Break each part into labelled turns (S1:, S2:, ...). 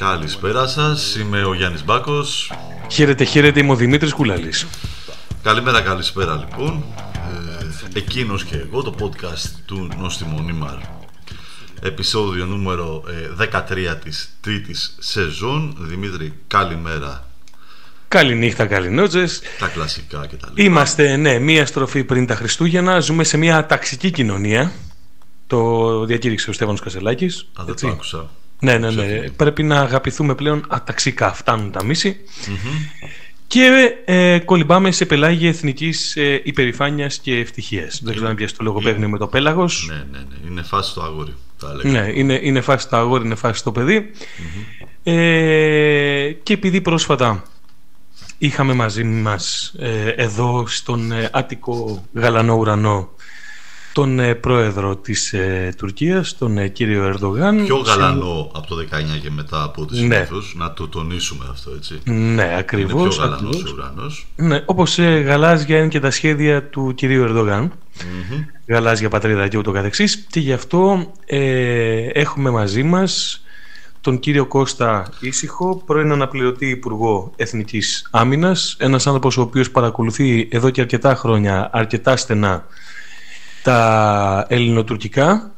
S1: Καλησπέρα σας, είμαι ο Γιάννης Μπάκος.
S2: Χαίρετε, χαίρετε, είμαι ο Δημήτρης Κουλαλής
S1: Καλημέρα, καλησπέρα λοιπόν. Ε, Εκείνος και εγώ, το podcast του Νόστιμο Νίμαρ Επισόδιο νούμερο 13 ε, της τρίτης σεζόν. Δημήτρη, καλημέρα.
S2: Καληνύχτα, καληνότζες.
S1: Τα κλασικά και τα λοιπά.
S2: Είμαστε, ναι, μία στροφή πριν τα Χριστούγεννα. Ζούμε σε μια ταξική κοινωνία. Το διακήρυξε ο Στέφανος Κασελάκης
S1: Α, δεν το άκουσα
S2: ναι, ναι, ναι. Πρέπει να αγαπηθούμε πλέον αταξικά. Φτάνουν τα μιση Και ε, κολυμπάμε σε πελάγια εθνικής ε, υπερηφάνειας και ευτυχίας. Δεν ξέρω αν πιάσει το λογοπαίγνιο με το πέλαγος.
S1: Ναι, ναι, ναι. Είναι φάση το αγόρι.
S2: ναι, είναι, είναι φάση το αγόρι, είναι φάση το παιδί. Ε, και επειδή πρόσφατα είχαμε μαζί μας ε, εδώ στον ε, Άττικο Γαλανό Ουρανό τον ε, πρόεδρο της ε, Τουρκίας, τον ε, κύριο Ερντογάν.
S1: Πιο γαλανό από το 19 και μετά από ό,τι ναι. να το τονίσουμε αυτό έτσι.
S2: Ναι, ακριβώς. Είναι
S1: πιο γαλανός ο ουρανός.
S2: Ναι, όπως ε, γαλάζια είναι και τα σχέδια του κυρίου Ερντογάν. Mm-hmm. Γαλάζια πατρίδα και ούτω καθεξής. Και γι' αυτό ε, έχουμε μαζί μας τον κύριο Κώστα Ήσυχο, πρώην αναπληρωτή Υπουργό Εθνικής Άμυνας, ένας άνθρωπος ο οποίος παρακολουθεί εδώ και αρκετά χρόνια, αρκετά στενά τα ελληνοτουρκικά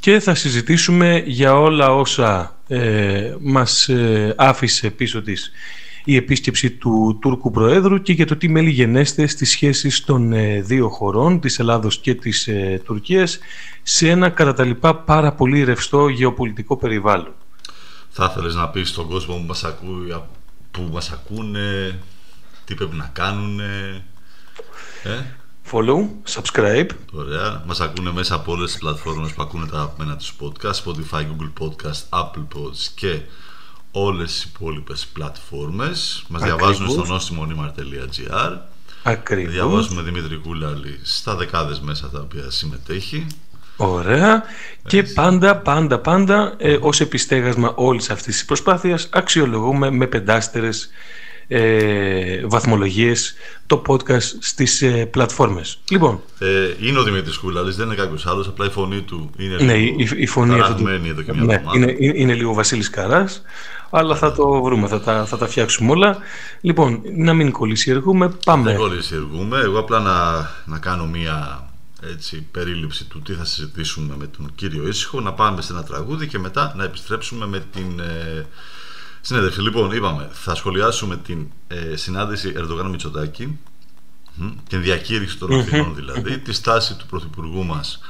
S2: και θα συζητήσουμε για όλα όσα ε, μας ε, άφησε πίσω της η επίσκεψη του Τούρκου Προέδρου και για το τι μέλη γενέστε στις σχέσεις των ε, δύο χωρών, της Ελλάδος και της ε, Τουρκίας, σε ένα κατά τα λοιπά πάρα πολύ ρευστό γεωπολιτικό περιβάλλον.
S1: Θα ήθελες να πεις στον κόσμο που μας, ακούει, που μας ακούνε, τι πρέπει να κάνουν,
S2: ε; Follow, subscribe.
S1: Ωραία. Μας ακούνε μέσα από όλες τις πλατφόρμες που ακούνε τα αγαπημένα τους podcast, Spotify, Google Podcast, Apple Podcasts και όλες τις υπόλοιπες πλατφόρμες. Μας διαβάζουν στο νόστιμονίμαρ.gr.
S2: Ακριβώς.
S1: Διαβάζουμε Δημήτρη Κούλαλη στα δεκάδες μέσα τα οποία συμμετέχει.
S2: Ωραία. Και πάντα, πάντα, πάντα, ε, ως επιστέγασμα όλης αυτής της προσπάθειας αξιολογούμε με πεντάστερες ε, βαθμολογίες το podcast στις ε, πλατφόρμες. Λοιπόν.
S1: Ε, είναι ο Δημήτρης Κούλαλης, δεν είναι κάποιος άλλος, απλά η φωνή του είναι
S2: ναι,
S1: λίγο
S2: η, η φωνή
S1: εδώ και μια
S2: ναι, είναι, είναι, λίγο Βασίλης Καράς, αλλά θα το βρούμε, θα τα, θα τα φτιάξουμε όλα. Λοιπόν, να μην κολλησιεργούμε, πάμε.
S1: Δεν κολλησιεργούμε, εγώ απλά να, να κάνω μια έτσι, περίληψη του τι θα συζητήσουμε με τον κύριο Ήσυχο, να πάμε σε ένα τραγούδι και μετά να επιστρέψουμε με την... Ε, Συνέδευση, λοιπόν, είπαμε, θα σχολιάσουμε την ε, συνάντηση Ερντογάν Μητσοτάκη, την διακήρυξη των Αθηνών δηλαδή, τη στάση του Πρωθυπουργού μας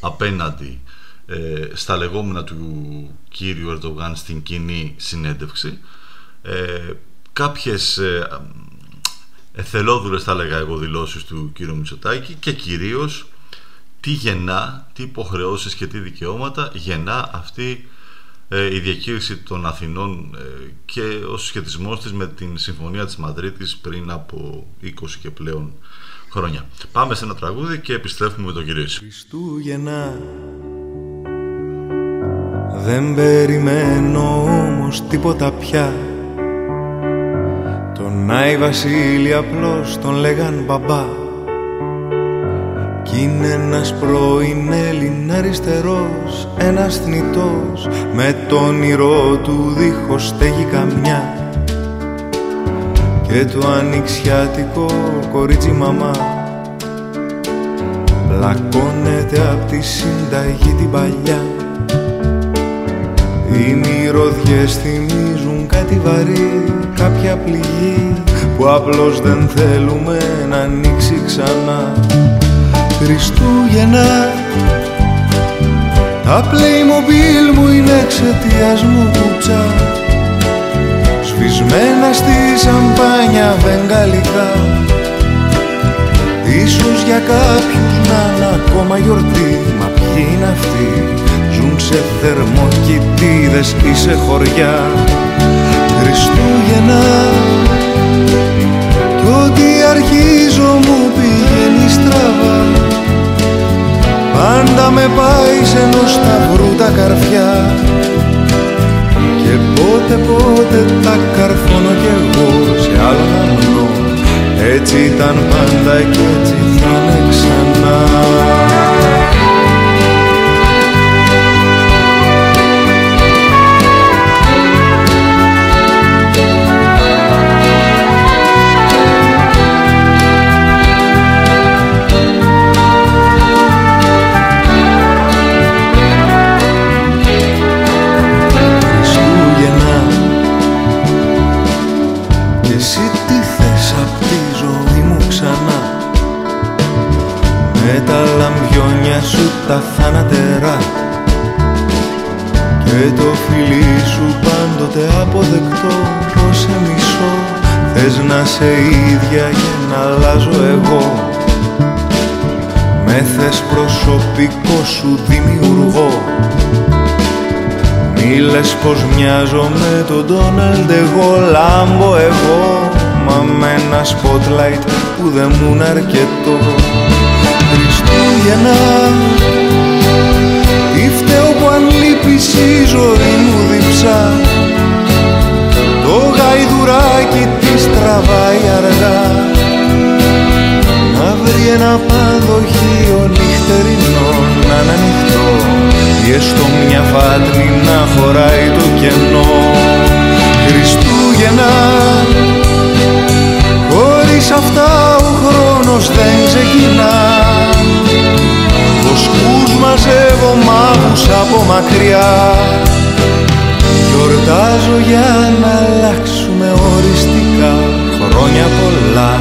S1: απέναντι ε, στα λεγόμενα του κύριου Ερντογάν στην κοινή συνέντευξη, ε, κάποιες ε, εθελόδουλες θα έλεγα εγώ δηλώσεις του κύριου Μητσοτάκη και κυρίως τι γεννά, τι υποχρεώσεις και τι δικαιώματα γεννά αυτή ε, η διακήρυξη των Αθηνών ε, και ο σχετισμός της με την Συμφωνία της Μαδρίτης πριν από 20 και πλέον χρόνια. Πάμε σε ένα τραγούδι και επιστρέφουμε με τον κύριο
S3: Χριστούγεννα Δεν περιμένω όμως τίποτα πια. Τον Άι Βασίλη απλώς τον λέγαν μπαμπά κι είναι ένας πρώην Έλλην αριστερός Ένας θνητός. Με το όνειρό του δίχως στέγη καμιά. Και το ανοιξιάτικο κορίτσι μαμά. Πλακώνεται απ' τη συνταγή την παλιά. Οι μυρωδιές θυμίζουν κάτι βαρύ Κάποια πληγή που απλώς δεν θέλουμε να ανοίξει ξανά Χριστούγεννα. Τα Playmobil μου είναι εξαιτίας μου κουτσά. Σβησμένα στη σαμπάνια βεγγαλικά. Ίσως για κάποιους να είναι ακόμα γιορτή. Μα ποιοι είναι αυτοί; Ζουν σε θερμοκοιτίδες ή σε χωριά. Χριστούγεννα Πάντα με πάει σε ενός σταυρού τα καρφιά. Και πότε πότε τα καρφώνω κι εγώ σε άλλο γαμνό Έτσι ήταν πάντα και έτσι θα είναι ξανά χρόνια σου τα θάνατερά και το φιλί σου πάντοτε αποδεκτό πως σε μισώ. Θες να σε ίδια και να αλλάζω εγώ. Με θες προσωπικό σου δημιουργώ. Μη λες πως μοιάζω με τον Ντόναλντ εγώ λάμπω εγώ. Μα με ένα spotlight που δεν μου είναι αρκετό Χριστούγεννα. Τι φταίω που αν λείπεις η ζωή μου διψά Το γαϊδουράκι της τραβάει αργά. Να βρει ένα πανδοχείο νυχτερινό να είναι ανοιχτό. Ή έστω μια φάτνη να χωράει το κενό. Χριστούγεννα Χωρίς αυτά ο χρόνος δεν ξεκινά Βοσκούς μαζεύω μάγους από μακριά. Γιορτάζω για να αλλάξουμε οριστικά. Χρόνια πολλά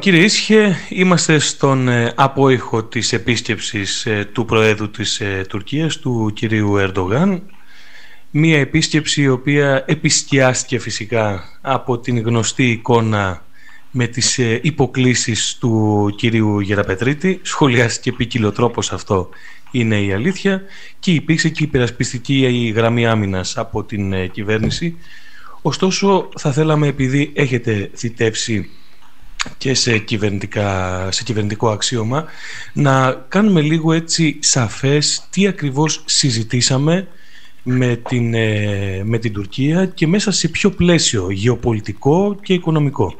S2: κύριε Ίσχε, είμαστε στον ε, απόϊχο της επίσκεψης ε, του Προέδρου της ε, Τουρκίας, του κυρίου Ερντογάν. Μία επίσκεψη η οποία επισκιάστηκε φυσικά από την γνωστή εικόνα με τις υποκλήσεις του κυρίου Γεραπετρίτη. Σχολιάστηκε ποικιλό τρόπος αυτό είναι η αλήθεια και υπήρξε και υπερασπιστική γραμμή άμυνας από την κυβέρνηση. Ωστόσο θα θέλαμε επειδή έχετε θητεύσει και σε, κυβερνητικά, σε κυβερνητικό αξίωμα να κάνουμε λίγο έτσι σαφές τι ακριβώς συζητήσαμε με την, ε, με την Τουρκία και μέσα σε ποιο πλαίσιο γεωπολιτικό και οικονομικό.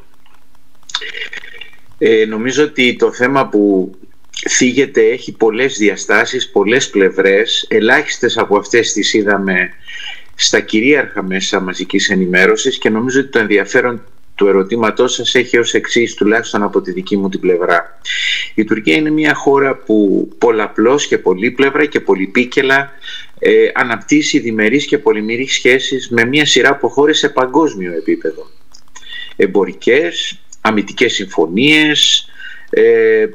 S4: Ε, νομίζω ότι το θέμα που φύγεται έχει πολλές διαστάσεις, πολλές πλευρές. Ελάχιστες από αυτές τις είδαμε στα κυρίαρχα μέσα μαζικής ενημέρωσης και νομίζω ότι το ενδιαφέρον του ερωτήματός σας έχει ως εξής τουλάχιστον από τη δική μου την πλευρά. Η Τουρκία είναι μια χώρα που πολλαπλώς και πολύπλευρα και πολυπίκελα ε, αναπτύσσει διμερείς και πολυμερείς σχέσεις με μια σειρά από χώρες σε παγκόσμιο επίπεδο. Εμπορικές, αμυντικές συμφωνίες, ε,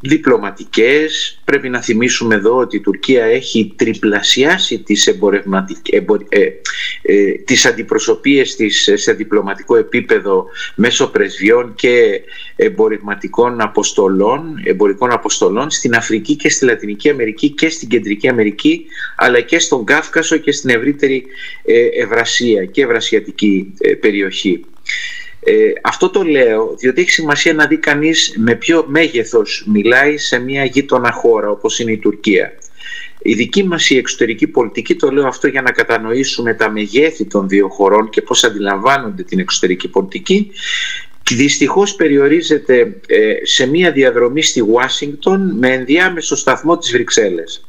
S4: διπλωματικές. Πρέπει να θυμίσουμε εδώ ότι η Τουρκία έχει τριπλασιάσει τις, εμπορ, ε, ε, τις αντιπροσωπείες της σε διπλωματικό επίπεδο μέσω πρεσβειών και εμπορευματικών αποστολών, εμπορικών αποστολών στην Αφρική και στη Λατινική Αμερική και στην Κεντρική Αμερική αλλά και στον Κάφκασο και στην ευρύτερη ε, Ευρασία και Ευρασιατική ε, περιοχή. Ε, αυτό το λέω διότι έχει σημασία να δει κανείς με ποιο μέγεθος μιλάει σε μια γείτονα χώρα όπως είναι η Τουρκία. Η δική μας η εξωτερική πολιτική, το λέω αυτό για να κατανοήσουμε τα μεγέθη των δύο χωρών και πώς αντιλαμβάνονται την εξωτερική πολιτική, δυστυχώς περιορίζεται ε, σε μια διαδρομή στη Ουάσιγκτον με ενδιάμεσο σταθμό της Βρυξέλλες.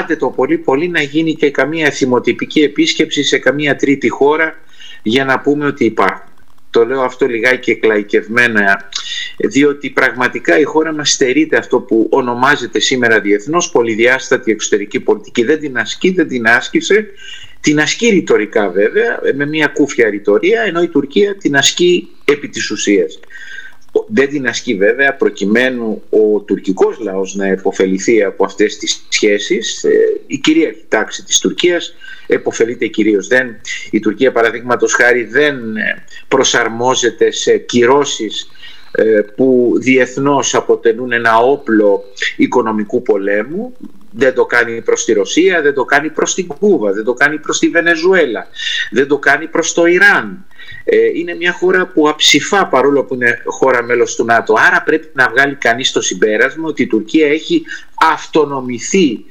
S4: Άντε το πολύ πολύ να γίνει και καμία θυμοτυπική επίσκεψη σε καμία τρίτη χώρα για να πούμε ότι υπάρχουν. Το λέω αυτό λιγάκι εκλαϊκευμένα, διότι πραγματικά η χώρα μας στερείται αυτό που ονομάζεται σήμερα διεθνώς πολυδιάστατη εξωτερική πολιτική. Δεν την ασκεί, δεν την άσκησε. Την ασκεί ρητορικά βέβαια, με μια κούφια ρητορία, ενώ η Τουρκία την ασκεί επί της ουσίας. Δεν την ασκεί βέβαια προκειμένου ο τουρκικός λαός να επωφεληθεί από αυτές τις σχέσεις. Ε, η κυρίαρχη τάξη της Τουρκίας επωφελείται κυρίως. Δεν, η Τουρκία παραδείγματος χάρη δεν ε, προσαρμόζεται σε κυρώσεις ε, που διεθνώς αποτελούν ένα όπλο οικονομικού πολέμου δεν το κάνει προς τη Ρωσία, δεν το κάνει προς την Κούβα, δεν το κάνει προς τη Βενεζουέλα, δεν το κάνει προς το Ιράν. Ε, είναι μια χώρα που αψηφά παρόλο που είναι χώρα μέλος του ΝΑΤΟ. Άρα πρέπει να βγάλει κανείς το συμπέρασμα ότι η Τουρκία έχει αυτονομηθεί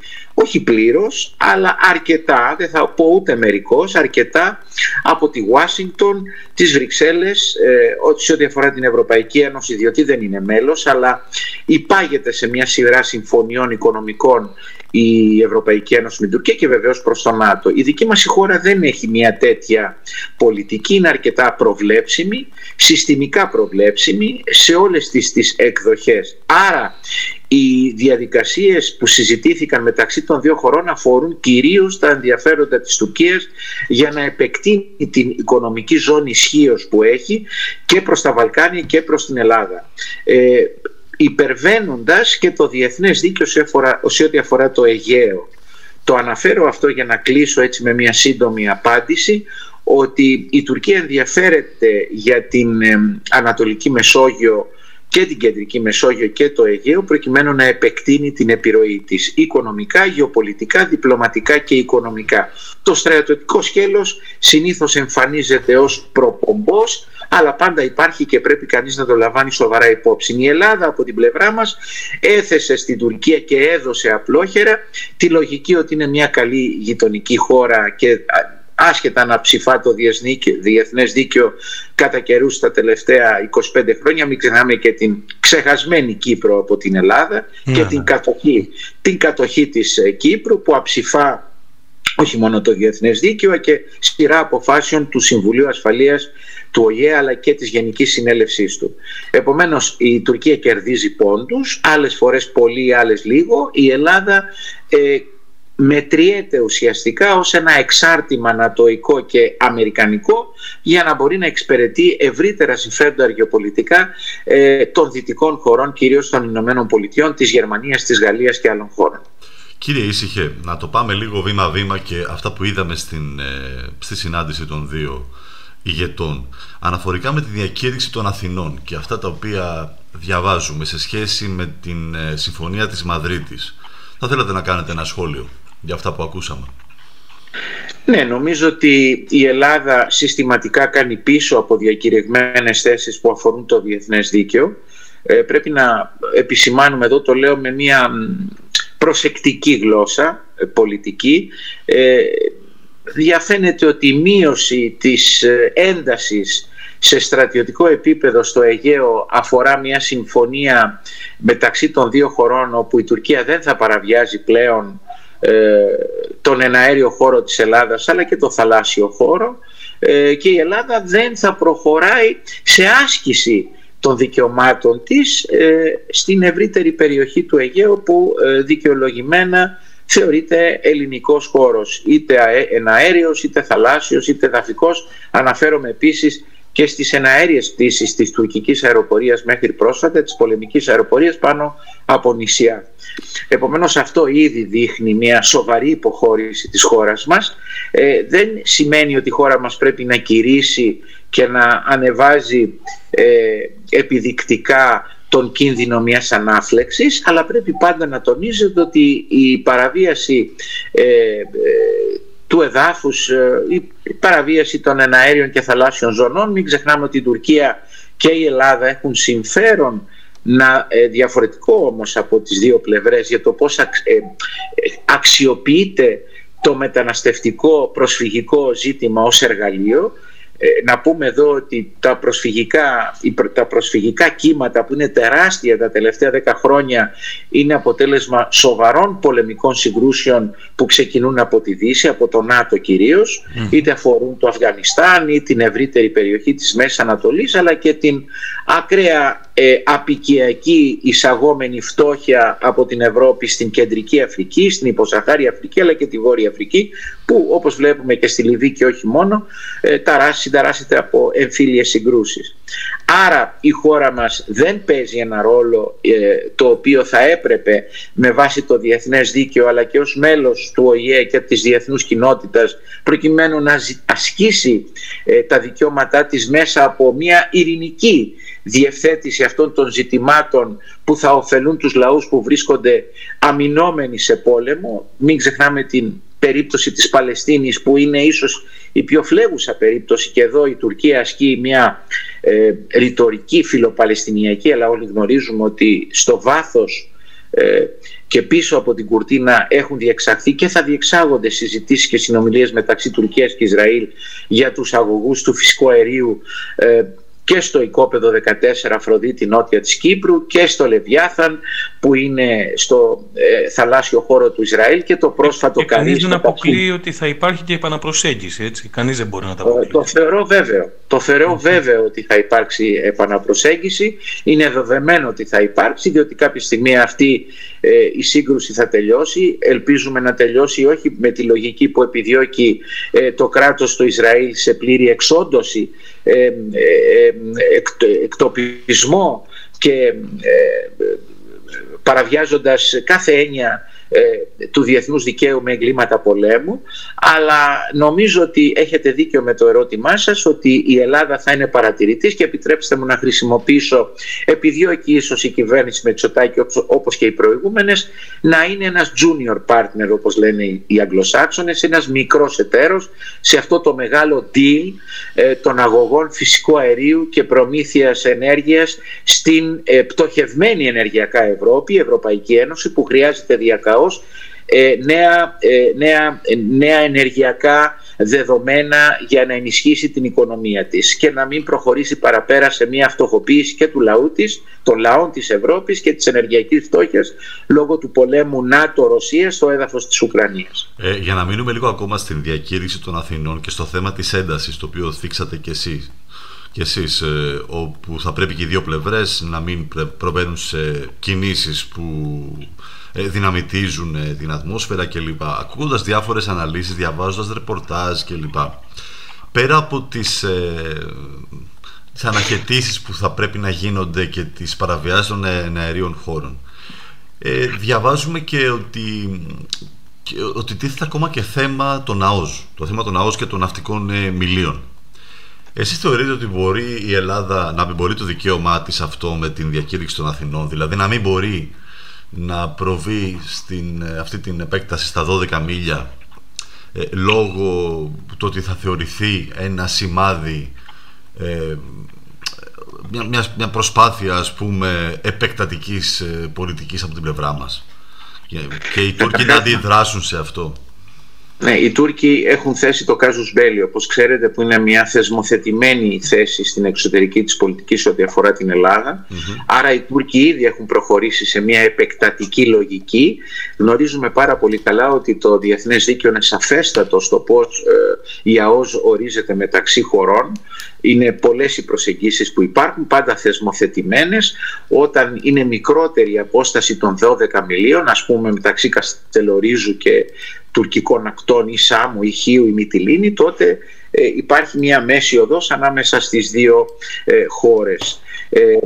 S4: όχι πλήρως, αλλά αρκετά, δεν θα πω ούτε μερικώς, αρκετά από τη Ουάσιγκτον, τις Βρυξέλλες, ε, σε ό,τι αφορά την Ευρωπαϊκή Ένωση, διότι δεν είναι μέλος, αλλά υπάγεται σε μια σειρά συμφωνιών οικονομικών η Ευρωπαϊκή Ένωση με την Τουρκία και βεβαίως προς το ΝΑΤΟ. Η δική μας χώρα δεν έχει μια τέτοια πολιτική, είναι αρκετά προβλέψιμη, συστημικά προβλέψιμη σε όλες τις, τις εκδοχές. Άρα οι διαδικασίες που συζητήθηκαν μεταξύ των δύο χωρών αφορούν κυρίως τα ενδιαφέροντα της Τουρκίας για να επεκτείνει την οικονομική ζώνη ισχύως που έχει και προς τα Βαλκάνια και προς την Ελλάδα. Ε, υπερβαίνοντας και το διεθνές δίκαιο σε ό,τι αφορά το Αιγαίο. Το αναφέρω αυτό για να κλείσω έτσι με μια σύντομη απάντηση ότι η Τουρκία ενδιαφέρεται για την Ανατολική Μεσόγειο και την Κεντρική Μεσόγειο και το Αιγαίο προκειμένου να επεκτείνει την επιρροή της οικονομικά, γεωπολιτικά, διπλωματικά και οικονομικά. Το στρατιωτικό σκέλος συνήθως εμφανίζεται ως προπομπός αλλά πάντα υπάρχει και πρέπει κανείς να το λαμβάνει σοβαρά υπόψη. Η Ελλάδα από την πλευρά μας έθεσε στην Τουρκία και έδωσε απλόχερα τη λογική ότι είναι μια καλή γειτονική χώρα και άσχετα να ψηφά το διεθνές δίκαιο κατά καιρού τα τελευταία 25 χρόνια μην ξεχνάμε και την ξεχασμένη Κύπρο από την Ελλάδα και ναι, την ναι. κατοχή, την κατοχή της ε, Κύπρου που αψηφά όχι μόνο το διεθνές δίκαιο και σειρά αποφάσεων του Συμβουλίου Ασφαλείας του ΟΗΕ αλλά και της Γενικής Συνέλευσής του. Επομένως η Τουρκία κερδίζει πόντους, άλλες φορές πολύ, άλλες λίγο. Η Ελλάδα ε, μετριέται ουσιαστικά ως ένα εξάρτημα νατοϊκό και αμερικανικό για να μπορεί να εξυπηρετεί ευρύτερα συμφέροντα γεωπολιτικά ε, των δυτικών χωρών, κυρίως των Ηνωμένων Πολιτειών, της Γερμανίας, της Γαλλίας και άλλων χώρων.
S1: Κύριε Ήσυχε, να το πάμε λίγο βήμα-βήμα και αυτά που είδαμε στην, ε, στη συνάντηση των δύο ηγετών αναφορικά με τη διακήρυξη των Αθηνών και αυτά τα οποία διαβάζουμε σε σχέση με την ε, Συμφωνία της Μαδρίτης. Θα θέλατε να κάνετε ένα σχόλιο; Για αυτά που ακούσαμε.
S4: Ναι, νομίζω ότι η Ελλάδα συστηματικά κάνει πίσω από διακηρυγμένες θέσεις που αφορούν το διεθνές δίκαιο. Ε, πρέπει να επισημάνουμε εδώ, το λέω με μια προσεκτική γλώσσα ε, πολιτική. Ε, διαφαίνεται ότι η μείωση της ε, έντασης σε στρατιωτικό επίπεδο στο Αιγαίο αφορά μια συμφωνία μεταξύ των δύο χωρών όπου η Τουρκία δεν θα παραβιάζει πλέον ε, τον εναέριο χώρο της Ελλάδας αλλά και το θαλάσσιο χώρο ε, και η Ελλάδα δεν θα προχωράει σε άσκηση των δικαιωμάτων της ε, στην ευρύτερη περιοχή του Αιγαίου που δικαιολογημένα θεωρείται ελληνικός χώρος. Είτε εναέριος είτε θαλάσσιος είτε δαφικός. Αναφέρομαι επίσης και στις εναέριες πτήσεις της τουρκικής αεροπορίας μέχρι πρόσφατα της πολεμικής αεροπορίας πάνω από νησιά. Επομένως αυτό ήδη δείχνει μια σοβαρή υποχώρηση της χώρας μας. Ε, δεν σημαίνει ότι η χώρα μας πρέπει να κηρύσει και να ανεβάζει ε, επιδεικτικά τον κίνδυνο μιας ανάφλεξης αλλά πρέπει πάντα να τονίζεται ότι η παραβίαση ε, ε του εδάφους, η παραβίαση των εναέριων και θαλάσσιων ζωνών. Μην ξεχνάμε ότι η Τουρκία και η Ελλάδα έχουν συμφέρον να ε, διαφορετικό όμως από τις δύο πλευρές για το πώς ε, αξιοποιείται το μεταναστευτικό προσφυγικό ζήτημα ως εργαλείο. ε, να πούμε εδώ ότι τα προσφυγικά, τα προσφυγικά κύματα που είναι τεράστια τα τελευταία δέκα χρόνια είναι αποτέλεσμα σοβαρών πολεμικών συγκρούσεων που ξεκινούν από τη Δύση, από το ΝΑΤΟ κυρίως, είτε αφορούν το Αφγανιστάν ή την ευρύτερη περιοχή της Μέσης Ανατολής αλλά και την ακραία ε, απικιακή εισαγόμενη φτώχεια από την Ευρώπη στην Κεντρική Αφρική, στην Υποσαχάρη Αφρική αλλά και τη Βόρεια Αφρική που όπως βλέπουμε και στη Λιβύη και όχι μόνο ε, συνταράσσεται από εμφύλιες συγκρούσεις. Άρα η χώρα μας δεν παίζει ένα ρόλο ε, το οποίο θα έπρεπε με βάση το διεθνές δίκαιο αλλά και ως μέλος του ΟΗΕ και της διεθνούς κοινότητας προκειμένου να ασκήσει ε, τα δικαιώματά της μέσα από μια ειρηνική διευθέτηση αυτών των ζητημάτων που θα ωφελούν τους λαούς που βρίσκονται αμυνόμενοι σε πόλεμο. Μην ξεχνάμε την περίπτωση της Παλαιστίνης που είναι ίσως η πιο φλέγουσα περίπτωση και εδώ η Τουρκία ασκεί μια ε, ρητορική φιλοπαλαιστινιακή αλλά όλοι γνωρίζουμε ότι στο βάθος ε, και πίσω από την κουρτίνα έχουν διεξαχθεί και θα διεξάγονται συζητήσεις και συνομιλίες μεταξύ Τουρκίας και Ισραήλ για τους αγωγούς του φυσικού αερίου ε, και στο οικόπεδο 14 Αφροδίτη νότια της Κύπρου και στο Λεβιάθαν που είναι στο ε, θαλάσσιο χώρο του Ισραήλ και το πρόσφατο
S2: και κανείς δεν αποκλείει ότι θα υπάρχει και επαναπροσέγγιση έτσι. Κανείς δεν μπορεί να τα αποκλείει.
S4: Το θεωρώ βέβαιο. Το θεωρώ βέβαιο ότι θα υπάρξει επαναπροσέγγιση. Είναι δεδομένο ότι θα υπάρξει διότι κάποια στιγμή αυτή ε, η σύγκρουση θα τελειώσει. Ελπίζουμε να τελειώσει όχι με τη λογική που επιδιώκει ε, το κράτος του Ισραήλ σε πλήρη εξόντωση ε, εκτοπισμό και παραβιάζοντας κάθε έννοια ε, του διεθνούς δικαίου με εγκλήματα πολέμου αλλά νομίζω ότι έχετε δίκιο με το ερώτημά σας ότι η Ελλάδα θα είναι παρατηρητής και επιτρέψτε μου να χρησιμοποιήσω επιδιώκει ίσως η κυβέρνηση με Τσοτάκη όπως και οι προηγούμενες να είναι ένας junior partner όπως λένε οι Αγγλοσάξονες ένας μικρός εταίρος σε αυτό το μεγάλο deal ε, των αγωγών φυσικού αερίου και προμήθειας ενέργειας στην ε, πτωχευμένη ενεργειακά Ευρώπη, η Ευρωπαϊκή Ένωση που χρειάζεται διακαώς ε, νέα, ε, νέα, νέα ενεργειακά δεδομένα για να ενισχύσει την οικονομία της και να μην προχωρήσει παραπέρα σε μια φτωχοποίηση και του λαού της, των λαών της Ευρώπης και της ενεργειακής φτώχειας λόγω του πολέμου ΝΑΤΟ-Ρωσία στο έδαφος της Ουκρανίας.
S1: Ε, για να μείνουμε λίγο ακόμα στην διακήρυξη των Αθηνών και στο θέμα της έντασης το οποίο θίξατε και εσείς και εσείς, ε, όπου θα πρέπει και οι δύο πλευρές να μην προβαίνουν σε κινήσεις που ε, δυναμητίζουν ε, την ατμόσφαιρα κλπ. Ακούγοντας διάφορες αναλύσεις, διαβάζοντας ρεπορτάζ κλπ. Πέρα από τις ε, τις αναχαιτήσεις που θα πρέπει να γίνονται και τις παραβιάσεις των αερίων χώρων ε, διαβάζουμε και ότι και ότι τίθεται ακόμα και θέμα των ΑΟΣ το θέμα των ΑΟΣ και των ναυτικών ε, μιλίων εσείς θεωρείτε ότι μπορεί η Ελλάδα να μην μπορεί το δικαίωμά της αυτό με την διακήρυξη των Αθηνών δηλαδή να μην μπορεί να προβεί στην, ε, αυτή την επέκταση στα 12 μίλια ε, λόγω του ότι θα θεωρηθεί ένα σημάδι ε, μια, μιας, μια προσπάθεια ας πούμε επεκτατικής ε, πολιτικής από την πλευρά μας. Και, και οι Τούρκοι να αντιδράσουν σε αυτό
S4: ναι, οι Τούρκοι έχουν θέσει το κάζους μπέλι, όπως ξέρετε, που είναι μια θεσμοθετημένη θέση στην εξωτερική της πολιτικής ό,τι αφορά την ελλαδα Άρα οι Τούρκοι ήδη έχουν προχωρήσει σε μια επεκτατική λογική. Γνωρίζουμε πάρα πολύ καλά ότι το διεθνές δίκαιο είναι σαφέστατο στο πώς ε, η ΑΟΣ ορίζεται μεταξύ χωρών. Είναι πολλές οι προσεγγίσεις που υπάρχουν, πάντα θεσμοθετημένες. Όταν είναι μικρότερη η απόσταση των 12 μιλίων, ας πούμε μεταξύ Καστελορίζου και τουρκικών ακτών ή Σάμου ή Χίου ή Μυτιλίνη τότε ε, υπάρχει μια μέση οδός ανάμεσα στις δύο ε, χώρες. Ε,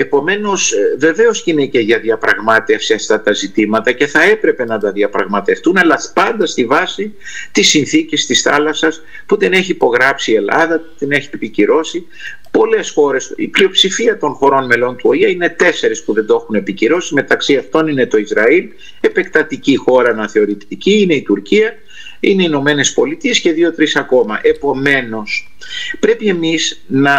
S4: επομένως ε, βεβαίως και είναι και για διαπραγμάτευση αυτά τα ζητήματα και θα έπρεπε να τα διαπραγματευτούν αλλά πάντα στη βάση της συνθήκης της θάλασσας που δεν έχει υπογράψει η Ελλάδα, την έχει επικυρώσει Πολλές χώρες, η πλειοψηφία των χωρών μελών του ΟΗΕ είναι τέσσερις που δεν το έχουν επικυρώσει. Μεταξύ αυτών είναι το Ισραήλ, επεκτατική χώρα αναθεωρητική, είναι η Τουρκία είναι οι Ηνωμένες Πολιτείες και δύο-τρεις ακόμα. Επομένως, πρέπει εμείς να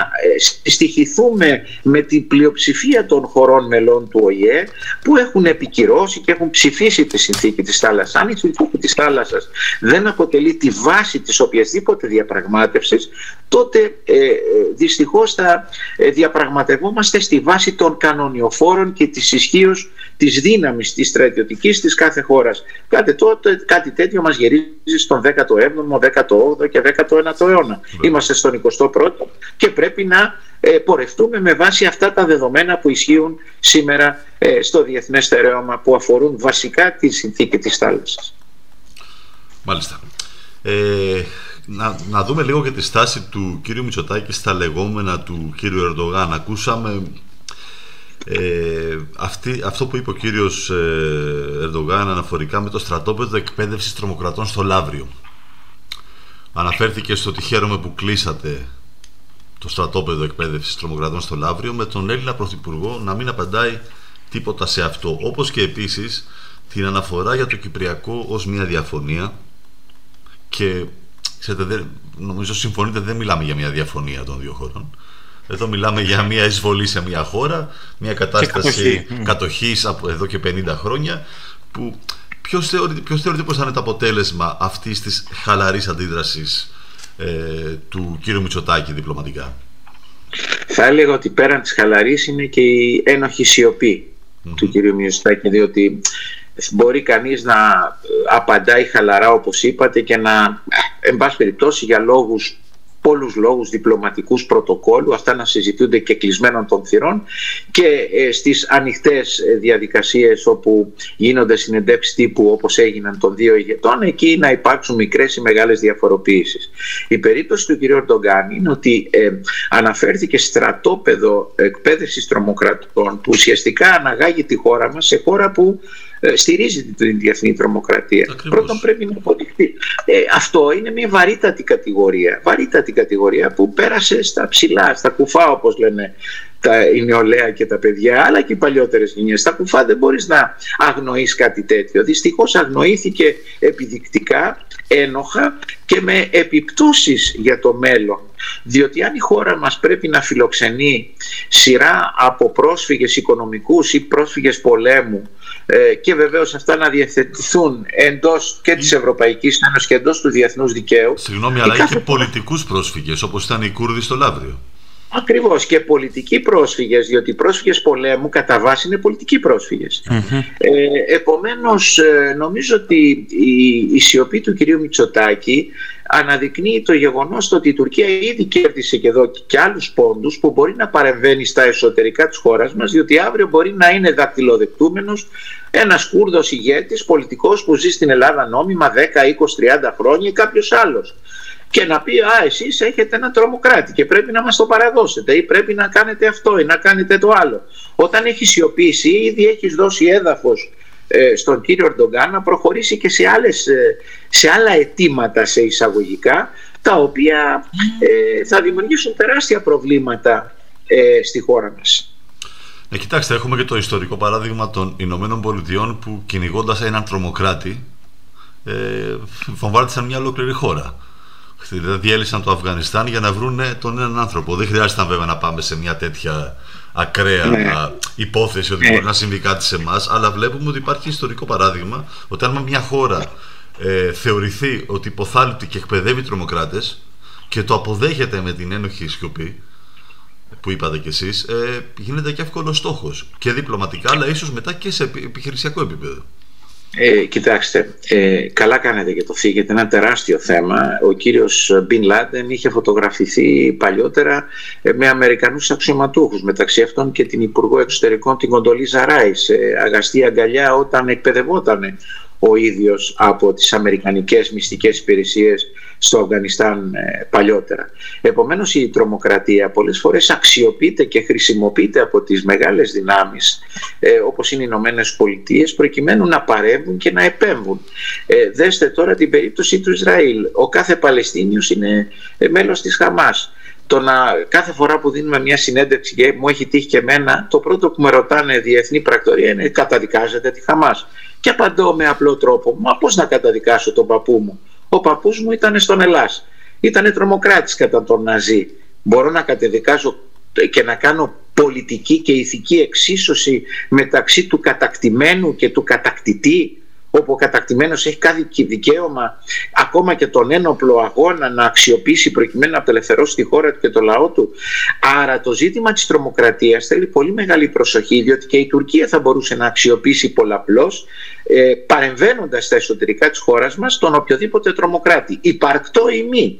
S4: ε, στοιχηθούμε με την πλειοψηφία των χωρών μελών του ΟΗΕ που έχουν επικυρώσει και έχουν ψηφίσει τη συνθήκη της θάλασσας. Αν η συνθήκη της θάλασσας δεν αποτελεί τη βάση της οποιασδήποτε διαπραγμάτευσης, τότε ε, ε δυστυχώς θα ε, διαπραγματευόμαστε στη βάση των κανονιοφόρων και της ισχύως της δύναμης της στρατιωτικής της κάθε χώρας. Κάτι, κάτι τέτοιο μας γυρίζει στον 17ο, 18ο και 19ο αιώνα. Είμαστε στον 21ο και πρέπει να ε, πορευτούμε με βάση αυτά τα δεδομένα που ισχύουν σήμερα ε, στο διεθνές στερέωμα που αφορούν βασικά τη συνθήκη της θάλασσας.
S1: Μάλιστα. Ε, να, να δούμε λίγο και τη στάση του κύριου Μητσοτάκη στα λεγόμενα του κύριου Ερντογάν. Ακούσαμε ε, αυτή, αυτό που είπε ο κύριος ε, Ερντογάν αναφορικά με το στρατόπεδο εκπαίδευσης τρομοκρατών στο Λαύριο. Αναφέρθηκε στο ότι χαίρομαι που κλείσατε το στρατόπεδο εκπαίδευσης τρομοκρατών στο Λαύριο με τον Έλληνα Πρωθυπουργό να μην απαντάει τίποτα σε αυτό. Όπως και επίσης την αναφορά για το Κυπριακό ως μια διαφωνία και ξέρετε, νομίζω συμφωνείτε δεν μιλάμε για μια διαφωνία των δύο χωρών Εδώ μιλάμε για μια εισβολή σε μια χώρα, μια κατάσταση κατοχή από εδώ και 50 χρόνια που ποιος θεωρείται, ποιος θεωρείται πως θα είναι το αποτέλεσμα αυτής της χαλαρής αντίδρασης ε, του κύριου Μητσοτάκη διπλωματικά;
S4: Θα έλεγα ότι πέραν της χαλαρής είναι και η ένοχη του κύριου Μητσοτάκη διότι μπορεί κανείς να απαντάει χαλαρά όπως είπατε και να, εν πάση περιπτώσει για λόγους πολλούς λόγους διπλωματικούς πρωτοκόλλου, αυτά να συζητούνται και κλεισμένων των θυρών και ε, στις ανοιχτές ε, διαδικασίες όπου γίνονται συνεντεύξεις τύπου όπως έγιναν των δύο ηγετών, εκεί να υπάρξουν μικρές ή μεγάλες διαφοροποίησεις. Η περίπτωση του κ. Ερντογκάν είναι ότι ε, αναφέρθηκε στρατόπεδο εκπαίδευσης τρομοκρατών που ουσιαστικά αναγάγει τη χώρα μας σε χώρα που ε, στηρίζει την διεθνή τρομοκρατία. Ακριβώς. Πρώτον πρέπει να αποδειχθεί. Ε, αυτό είναι μια βαρύτατη κατηγορία. Βαρύτατη κατηγορία που πέρασε στα ψηλά, στα κουφά όπως λένε τα, η νεολαία και τα παιδιά, αλλά και οι παλιότερες γενιές. Στα κουφά δεν μπορείς να αγνοείς κάτι τέτοιο. Δυστυχώς αγνοήθηκε επιδεικτικά, ένοχα και με επιπτώσεις για το μέλλον. Διότι αν η χώρα μας πρέπει να φιλοξενεί σειρά από πρόσφυγες οικονομικούς ή πρόσφυγες πολέμου ε, και βεβαίως αυτά να διευθετηθούν εντός και της Ευρωπαϊκής Ένωσης και εντός του διεθνούς δικαίου.
S1: Συγγνώμη, αλλά κάθε... έχει πολιτικούς πρόσφυγες όπως ήταν οι Κούρδοι στο Λαύριο.
S4: Ακριβώς. Και πολιτικοί πρόσφυγες, διότι οι πρόσφυγες πολέμου κατά βάση είναι πολιτικοί πρόσφυγες. Ε, επομένως ε, νομίζω ότι η, η σιωπή του κυρίου Μητσοτάκη αναδεικνύει το γεγονός ότι η Τουρκία ήδη κέρδισε και εδώ και άλλους πόντους που μπορεί να παρεμβαίνει στα εσωτερικά της χώρας μας διότι αύριο μπορεί να είναι δακτυλοδεκτούμενος ένας Κούρδος ηγέτης, πολιτικός που ζει στην Ελλάδα νόμιμα 10, 20, 30 χρόνια ή κάποιος άλλος και να πει «Α, εσείς έχετε ένα τρομοκράτη και πρέπει να μας το παραδώσετε ή πρέπει να κάνετε αυτό ή να κάνετε το άλλο». Όταν έχει σιωπήσει ήδη έχεις δώσει έδαφος ε, στον κύριο Ερντογκάν να προχωρήσει και σε, άλλες, ε, σε άλλα αιτήματα σε εισαγωγικά τα οποία ε, θα δημιουργήσουν τεράστια προβλήματα στη χώρα μας.
S1: Ε, κοιτάξτε, έχουμε και το ιστορικό παράδειγμα των Ηνωμένων Πολιτειών που κυνηγώντας έναν τρομοκράτη ε, βομβάρτισαν μια ολόκληρη χώρα. Δηλαδή διέλυσαν το Αφγανιστάν για να βρουν τον έναν άνθρωπο. Δεν χρειάζεται βέβαια να πάμε σε μια τέτοια ακραία ναι. υπόθεση ότι ναι. μπορεί να συμβεί κάτι σε εμάς, αλλά βλέπουμε ότι υπάρχει ιστορικό παράδειγμα ότι αν μια χώρα ε, θεωρηθεί ότι υποθάλπτει και εκπαιδεύει τρομοκράτες και το αποδέχεται με την ένοχη σιωπή, που είπατε κι εσείς, ε, γίνεται και εύκολος στόχος και διπλωματικά αλλά ίσως μετά και σε επιχειρησιακό επίπεδο.
S4: Ε, κοιτάξτε, ε, καλά κάνετε και το φύγετε, ένα τεράστιο θέμα. Ο κύριος Μπιν Λάντεν είχε φωτογραφηθεί παλιότερα ε, με Αμερικανούς αξιωματούχους, μεταξύ αυτών και την Υπουργό Εξωτερικών την Κοντολίζα Ράι, σε αγαστή αγκαλιά όταν εκπαιδευόταν ο ίδιος από τις Αμερικανικές μυστικές υπηρεσίες στο Αφγανιστάν ε, παλιότερα. Επομένως η τρομοκρατία πολλές φορές αξιοποιείται και χρησιμοποιείται από τις μεγάλες δυνάμεις ε, όπως είναι οι Ηνωμένες Πολιτείες προκειμένου να παρεύουν και να επέμβουν. Ε, δέστε τώρα την περίπτωση του Ισραήλ. Ο κάθε Παλαιστίνιος είναι ε, μέλος της Χαμάς το να κάθε φορά που δίνουμε μια συνέντευξη και μου έχει τύχει και εμένα, το πρώτο που με ρωτάνε διεθνή πρακτορία είναι καταδικάζετε τη Χαμάς. Και απαντώ με απλό τρόπο, μα πώς να καταδικάσω τον παππού μου. Ο παππούς μου ήταν στον Ελλάς. Ήταν τρομοκράτης κατά τον Ναζί. Μπορώ να καταδικάσω και να κάνω πολιτική και ηθική εξίσωση μεταξύ του κατακτημένου και του κατακτητή όπου ο κατακτημένος έχει κάθε δικαίωμα ακόμα και τον ένοπλο αγώνα να αξιοποιήσει προκειμένου να απελευθερώσει τη χώρα του και το λαό του. Άρα το ζήτημα της τρομοκρατίας θέλει πολύ μεγάλη προσοχή διότι και η Τουρκία θα μπορούσε να αξιοποιήσει πολλαπλώς ε, παρεμβαίνοντας στα εσωτερικά της χώρας μας τον οποιοδήποτε τρομοκράτη, υπαρκτό ή μη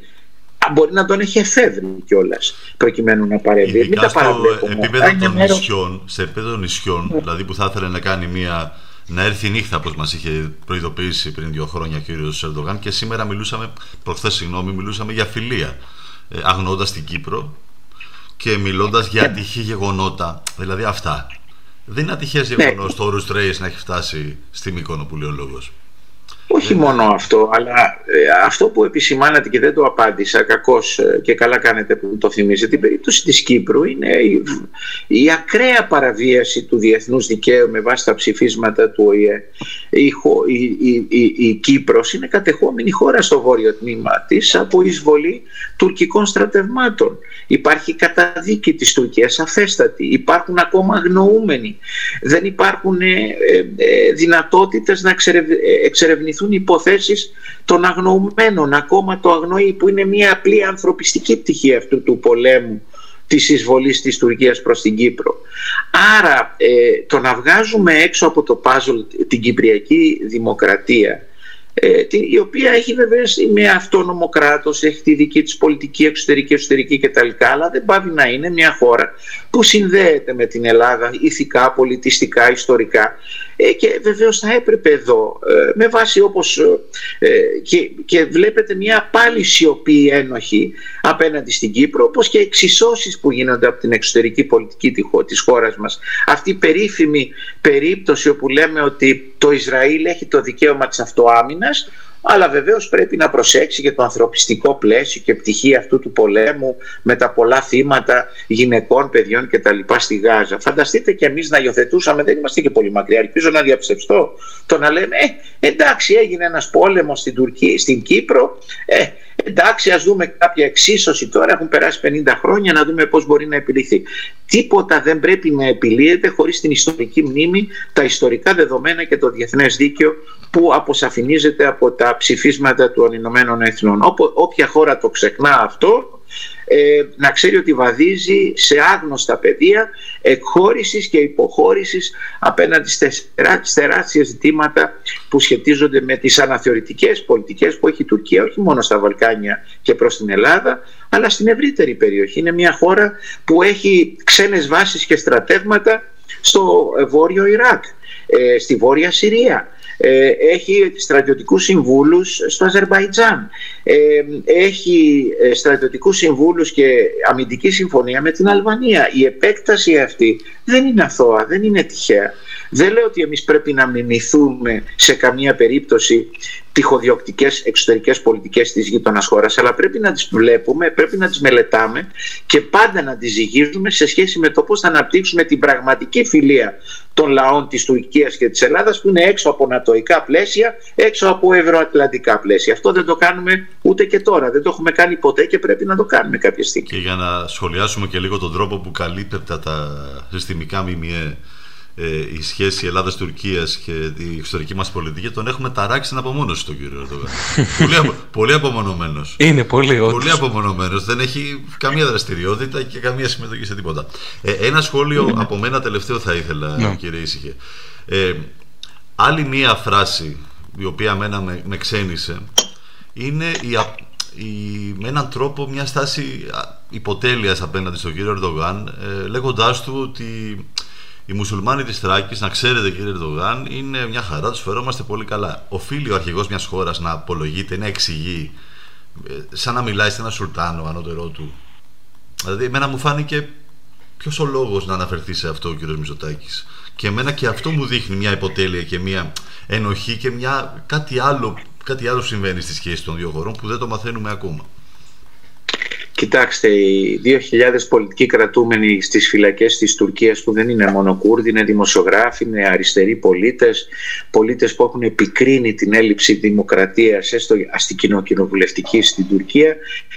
S4: μπορεί να τον έχει εφεύρει κιόλας προκειμένου να παρέμβει.
S1: Μην τα παραβλέπουμε. Επίπεδο των νησιών, σε επίπεδο νησιών, ναι. δηλαδή που θα ήθελε να κάνει μια να έρθει η νύχτα όπως μας είχε προειδοποιήσει πριν δύο χρόνια ο κύριος Ερντογάν και σήμερα μιλούσαμε, προχθές συγγνώμη, μιλούσαμε για φιλία ε, αγνώντας την Κύπρο και μιλώντας για ατυχή γεγονότα, δηλαδή αυτά. Δεν είναι ατυχές ναι. γεγονός το Όρους Τρέις να έχει φτάσει στη Μύκονο που λέει ο λόγος.
S4: Όχι μόνο αυτό, αλλά ε, αυτό που επισημάνατε και δεν το απάντησα, κακώς ε, και καλά κάνετε που το θυμίζετε, την περίπτωση της Κύπρου είναι η, η ακραία παραβίαση του διεθνούς δικαίου με βάση τα ψηφίσματα του ΟΗΕ. Η, η, η, η Κύπρος είναι κατεχόμενη χώρα στο βόρειο τμήμα της από εισβολή τουρκικών στρατευμάτων. Υπάρχει καταδίκη της Τουρκίας αφέστατη. Υπάρχουν ακόμα αγνοούμενοι. Δεν υπάρχουν ε, ε, δυνατότητες να εξερευνηθούν υποθέσεις των αγνοουμένων. Ακόμα το αγνοεί που είναι μια απλή ανθρωπιστική πτυχή αυτού του πολέμου της εισβολής της Τουρκίας προς την Κύπρο. Άρα ε, το να βγάζουμε έξω από το πάζολ την Κυπριακή Δημοκρατία ε, η οποία έχει βέβαια με αυτόνομο κράτος, έχει τη δική της πολιτική, εξωτερική, εσωτερική κτλ. Αλλά δεν πάβει να είναι μια χώρα που συνδέεται με την Ελλάδα ηθικά, πολιτιστικά, ιστορικά ε, και βεβαίως θα έπρεπε εδώ ε, με βάση όπως και, και βλέπετε μια πάλι σιωπή ένοχη απέναντι στην Κύπρο όπως και εξισώσεις που γίνονται από την εξωτερική πολιτική της χώρας μας. Αυτή η περίφημη περίπτωση όπου λέμε ότι το Ισραήλ έχει το δικαίωμα της αυτοάμυνας αλλά βεβαίως πρέπει να προσέξει και το ανθρωπιστικό πλαίσιο και πτυχή αυτού του πολέμου με τα πολλά θύματα γυναικών, παιδιών κτλ. στη Γάζα. Φανταστείτε και εμείς να υιοθετούσαμε, δεν είμαστε και πολύ μακριά, ελπίζω να διαψευστώ, το να λέμε ε, εντάξει έγινε ένας πόλεμος στην Τουρκία, στην Κύπρο, ε, εντάξει ας δούμε κάποια εξίσωση τώρα, έχουν περάσει 50 χρόνια να δούμε πώς μπορεί να επιληθεί. Τίποτα δεν πρέπει να επιλύεται χωρίς την ιστορική μνήμη, τα ιστορικά δεδομένα και το διεθνές δίκαιο που αποσαφηνίζεται από τα ψηφίσματα των Ηνωμένων Εθνών. Όποια χώρα το ξεχνά αυτό, ε, να ξέρει ότι βαδίζει σε άγνωστα πεδία εκχώρησης και υποχώρησης απέναντι στις τεράστια ζητήματα που σχετίζονται με τις αναθεωρητικές πολιτικές που έχει η Τουρκία όχι μόνο στα Βαλκάνια και προς την Ελλάδα αλλά στην ευρύτερη περιοχή. Είναι μια χώρα που έχει ξένες βάσεις και στρατεύματα στο βόρειο Ιράκ, ε, στη βόρεια Συρία ε, έχει στρατιωτικούς συμβούλους στο Αζερβαϊτζάν, ε, έχει ε, στρατιωτικούς συμβούλους και αμυντική συμφωνία με την Αλβανία. Η επέκταση αυτή δεν είναι αθώα, δεν είναι τυχαία. Δεν λέω ότι εμείς πρέπει να μιμηθούμε σε καμία περίπτωση τυχοδιοκτικές εξωτερικές πολιτικές της γείτονας χώρας αλλά πρέπει να τις βλέπουμε, πρέπει να τις μελετάμε και πάντα να τις ζυγίζουμε σε σχέση με το πώς θα αναπτύξουμε την πραγματική φιλία των λαών της Τουρκίας και της Ελλάδας που είναι έξω από νατοϊκά πλαίσια, έξω από ευρωατλαντικά πλαίσια. Αυτό δεν το κάνουμε ούτε και τώρα, δεν το έχουμε κάνει ποτέ και πρέπει να το κάνουμε κάποια στιγμή.
S1: Και για να σχολιάσουμε και λίγο τον τρόπο που καλύπτεται τα συστημικά ΜΜΕ ε, η σχέση Ελλάδα-Τουρκία και η εξωτερική μας πολιτική, τον έχουμε ταράξει από μόνο τον κύριο Ερντογάν. πολύ, απο, πολύ απομονωμένος.
S2: Είναι πολύ, όχι.
S1: Πολύ απομονωμένος. Δεν έχει καμία δραστηριότητα και καμία συμμετοχή σε τίποτα. Ε, ένα σχόλιο ναι. από μένα τελευταίο θα ήθελα, ναι. κύριε Ήσυχε. Ε, άλλη μία φράση η οποία μένα με, με ξένησε είναι η, η, με έναν τρόπο μια στάση υποτέλειας απέναντι στον κύριο Ερντογάν ε, λέγοντάς του ότι οι μουσουλμάνοι της Θράκης, να ξέρετε κύριε Ερντογάν, είναι μια χαρά, τους φερόμαστε πολύ καλά. Οφείλει ο αρχηγός μιας χώρας να απολογείται, να εξηγεί, ε, σαν να μιλάει σε ένα σουλτάνο ανώτερό του. Δηλαδή, εμένα μου φάνηκε ποιος ο λόγος να αναφερθεί σε αυτό ο κύριος Μητσοτάκης. Και εμένα και αυτό μου δείχνει μια υποτέλεια και μια ενοχή και μια, κάτι, άλλο, κάτι άλλο συμβαίνει στη σχέση των δύο χωρών που δεν το μαθαίνουμε ακόμα.
S4: Κοιτάξτε, οι 2.000 πολιτικοί κρατούμενοι στις φυλακές της Τουρκίας που δεν είναι μόνο Κούρδοι, είναι δημοσιογράφοι, είναι αριστεροί πολίτες, πολίτες που έχουν επικρίνει την έλλειψη δημοκρατίας έστω αστικοινοβουλευτική στην Τουρκία,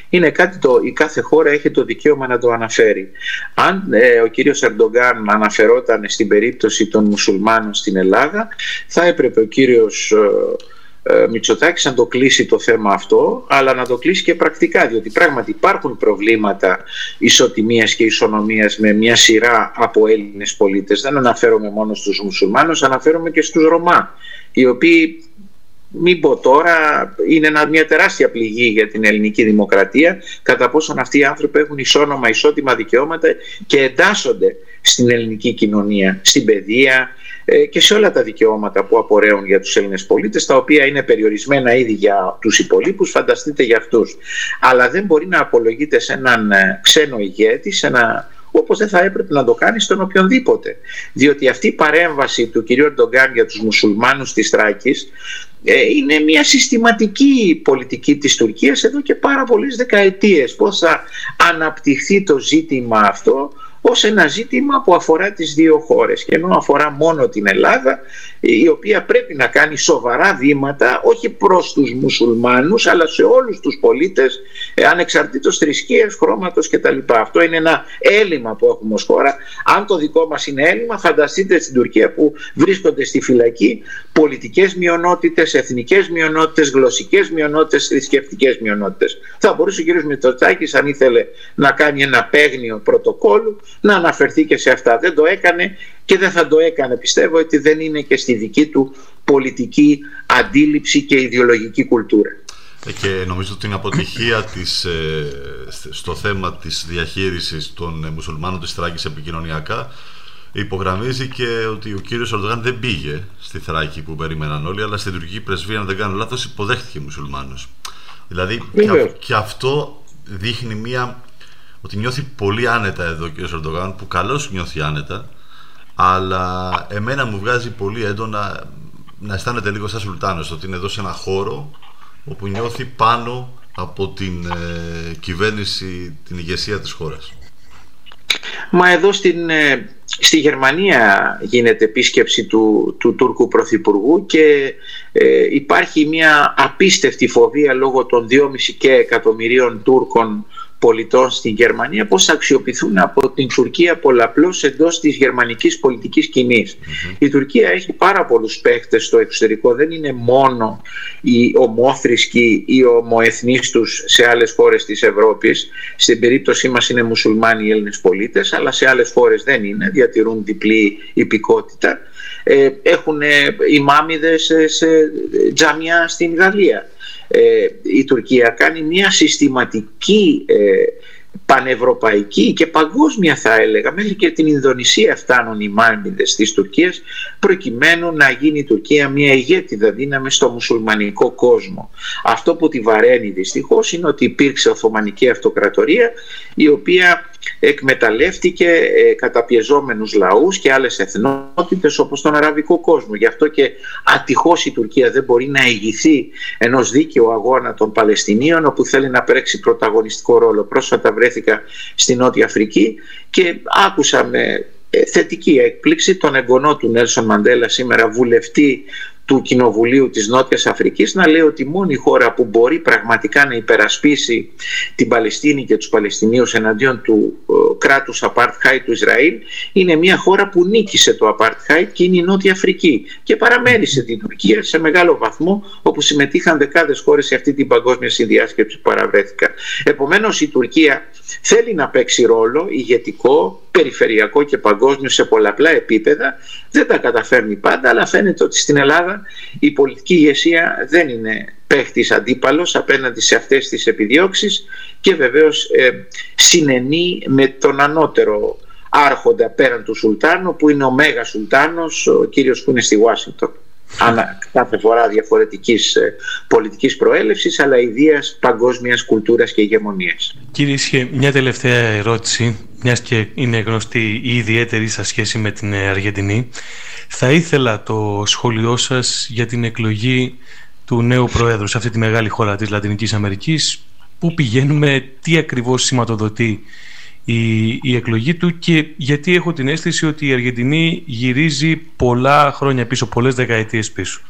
S4: είναι κάτι το η κάθε χώρα έχει το δικαίωμα να το αναφέρει. Αν ε, ο κύριος Ερντογκάν αναφερόταν στην περίπτωση των μουσουλμάνων στην Ελλάδα, θα έπρεπε ο κύριος ε, ε, Μητσοτάκης να το κλείσει το θέμα αυτό, αλλά να το κλείσει και πρακτικά, διότι πράγματι υπάρχουν προβλήματα ισοτιμίας και ισονομίας με μια σειρά από Έλληνες πολίτες. Δεν αναφέρομαι μόνο στους μουσουλμάνους, αναφέρομαι και στους Ρωμά, οι οποίοι μην πω τώρα, είναι μια τεράστια πληγή για την ελληνική δημοκρατία κατά πόσον αυτοί οι άνθρωποι έχουν ισόνομα, ισότιμα δικαιώματα και εντάσσονται στην ελληνική κοινωνία, στην παιδεία, ε, και σε όλα τα δικαιώματα που απορρέουν για τους Έλληνες πολίτες τα οποία είναι περιορισμένα ήδη για τους υπολείπους φανταστείτε για αυτούς αλλά δεν μπορεί να απολογείται σε έναν ε, ξένο ηγέτη σε ένα όπως δεν θα έπρεπε να το κάνει στον οποιονδήποτε. Διότι αυτή η παρέμβαση του κυρίου Ερντογκάν για τους μουσουλμάνους της Τράκης ε, είναι μια συστηματική πολιτική της Τουρκίας εδώ και πάρα πολλές δεκαετίες. Πώς θα αναπτυχθεί το ζήτημα αυτό ως ένα ζήτημα που αφορά τις δύο χώρες και ενώ αφορά μόνο την Ελλάδα η οποία πρέπει να κάνει σοβαρά βήματα όχι προς τους μουσουλμάνους αλλά σε όλους τους πολίτες ε, ανεξαρτήτως θρησκείας, χρώματος κτλ. Αυτό είναι ένα έλλειμμα που έχουμε ως χώρα. Αν το δικό μας είναι έλλειμμα φανταστείτε στην Τουρκία που βρίσκονται στη φυλακή πολιτικές μειονότητες, εθνικές μειονότητες, γλωσσικές μειονότητες, θρησκευτικές μειονότητες. Θα μπορούσε ο κ. Μητσοτάκης αν ήθελε να κάνει ένα παίγνιο πρωτοκόλλου να αναφερθεί και σε αυτά. Δεν το έκανε και δεν θα το έκανε. Πιστεύω ότι δεν είναι και στη δική του πολιτική αντίληψη και ιδεολογική κουλτούρα.
S1: Ε, και νομίζω ότι την αποτυχία της, ε, στο θέμα της διαχείρισης των ε, μουσουλμάνων της Θράκης επικοινωνιακά υπογραμμίζει και ότι ο κύριος Ερντογάν δεν πήγε στη Θράκη που περίμεναν όλοι αλλά στην τουρκική πρεσβεία αν δεν κάνω λάθος υποδέχτηκε μουσουλμάνους. Δηλαδή και, αυτό δείχνει μια ότι νιώθει πολύ άνετα εδώ ο κ. Ερντογάν, που καλώς νιώθει άνετα, αλλά εμένα μου βγάζει πολύ έντονα να αισθάνεται λίγο σαν Σουλτάνος, ότι είναι εδώ σε ένα χώρο όπου νιώθει πάνω από την ε, κυβέρνηση, την ηγεσία της χώρας.
S4: Μα εδώ στην, ε, στη Γερμανία γίνεται επίσκεψη του, του Τούρκου Πρωθυπουργού και ε, υπάρχει μια απίστευτη φοβία λόγω των 2,5 και εκατομμυρίων Τούρκων πολιτών στην Γερμανία πώς αξιοποιηθούν από την Τουρκία πολλαπλώς εντός της γερμανικής πολιτικής Η Τουρκία έχει πάρα πολλούς παίχτες στο εξωτερικό, δεν είναι μόνο οι ομόθρησκοι ή ομοεθνείς τους σε άλλες χώρες της Ευρώπης. Στην περίπτωσή μας είναι μουσουλμάνοι οι Έλληνες πολίτες, αλλά σε άλλες χώρες δεν είναι, διατηρούν διπλή υπηκότητα. Ε, έχουν ημάμιδες σε τζαμιά στην Γαλλία ε, η Τουρκία κάνει μια συστηματική ε, πανευρωπαϊκή και παγκόσμια θα έλεγα μέχρι και την Ινδονησία φτάνουν οι μάρμιδες της Τουρκίας προκειμένου να γίνει η Τουρκία μια ηγέτιδα δύναμη στο μουσουλμανικό κόσμο. Αυτό που τη βαραίνει δυστυχώς είναι ότι υπήρξε Οθωμανική Αυτοκρατορία η οποία εκμεταλλεύτηκε ε, καταπιεζόμενους λαούς και άλλες εθνότητες όπως τον αραβικό κόσμο. Γι' αυτό και ατυχώς η Τουρκία δεν μπορεί να ηγηθεί ενός δίκαιου αγώνα των Παλαιστινίων όπου θέλει να παίξει πρωταγωνιστικό ρόλο. Πρόσφατα βρέθηκα στη Νότια Αφρική και άκουσα με ε, θετική έκπληξη τον εγγονό του Νέλσον Μαντέλα σήμερα βουλευτή του Κοινοβουλίου της Νότιας Αφρικής να λέει ότι η μόνη χώρα που μπορεί πραγματικά να υπερασπίσει την Παλαιστίνη και τους Παλαιστινίους εναντίον του ε, κράτους Απάρτχάι του Ισραήλ είναι μια χώρα που νίκησε το Απάρτχάι και είναι η Νότια Αφρική και παραμέρισε την Τουρκία σε μεγάλο βαθμό όπου συμμετείχαν δεκάδες χώρες σε αυτή την παγκόσμια συνδιάσκεψη που παραβρέθηκαν. Επομένως η Τουρκία θέλει να παίξει ρόλο ηγετικό, περιφερειακό και παγκόσμιο σε πολλαπλά επίπεδα. Δεν τα καταφέρνει πάντα, αλλά φαίνεται ότι στην Ελλάδα η πολιτική ηγεσία δεν είναι παίχτης αντίπαλος απέναντι σε αυτές τις επιδιώξεις και βεβαίως ε, συνενεί με τον ανώτερο άρχοντα πέραν του Σουλτάνου που είναι ο Μέγας Σουλτάνος, ο κύριος που είναι στη Ουάσιγκτον κάθε φορά διαφορετικής ε, πολιτικής προέλευσης αλλά ιδίας παγκόσμιας κουλτούρας και ηγεμονίας.
S2: Κύριε Ισχε, μια τελευταία ερώτηση, μιας και είναι γνωστή η ιδιαίτερη σας σχέση με την ε, Αργεντινή. Θα ήθελα το σχόλιο σας για την εκλογή του νέου Προέδρου σε αυτή τη μεγάλη χώρα της Λατινικής Αμερικής. Πού πηγαίνουμε, τι ακριβώς σηματοδοτεί η, η εκλογή του και γιατί έχω την αίσθηση ότι η Αργεντινή γυρίζει πολλά χρόνια πίσω, πολλές δεκαετίες πίσω.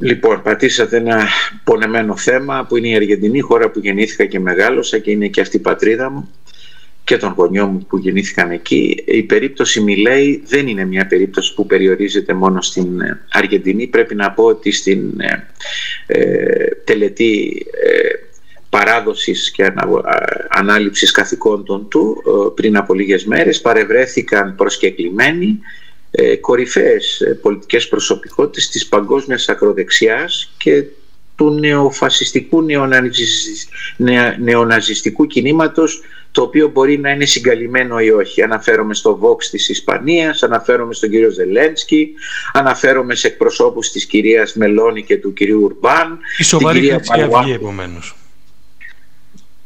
S4: Λοιπόν, πατήσατε ένα πονεμένο θέμα που είναι η Αργεντινή, χώρα που γεννήθηκα και μεγάλωσα και είναι και αυτή η πατρίδα μου και των γονιών μου που γεννήθηκαν εκεί. Η περίπτωση Μιλέη δεν είναι μια περίπτωση που περιορίζεται μόνο στην Αργεντινή. Πρέπει να πω ότι στην ε, ε τελετή ε, παράδοσης και ανάληψης καθηκόντων του ε, πριν από λίγες μέρες παρευρέθηκαν προσκεκλημένοι ε, κορυφαίες ε, πολιτικές προσωπικότητες της παγκόσμιας ακροδεξιάς και του νεοφασιστικού νεοναζιστικού κινήματος το οποίο μπορεί να είναι συγκαλυμμένο ή όχι. Αναφέρομαι στο Vox της Ισπανίας, αναφέρομαι στον κύριο Ζελένσκι, αναφέρομαι σε εκπροσώπους της κυρίας Μελώνη και του κυρίου Ουρμπάν.
S2: Η σοβαρή κυρία επομένως.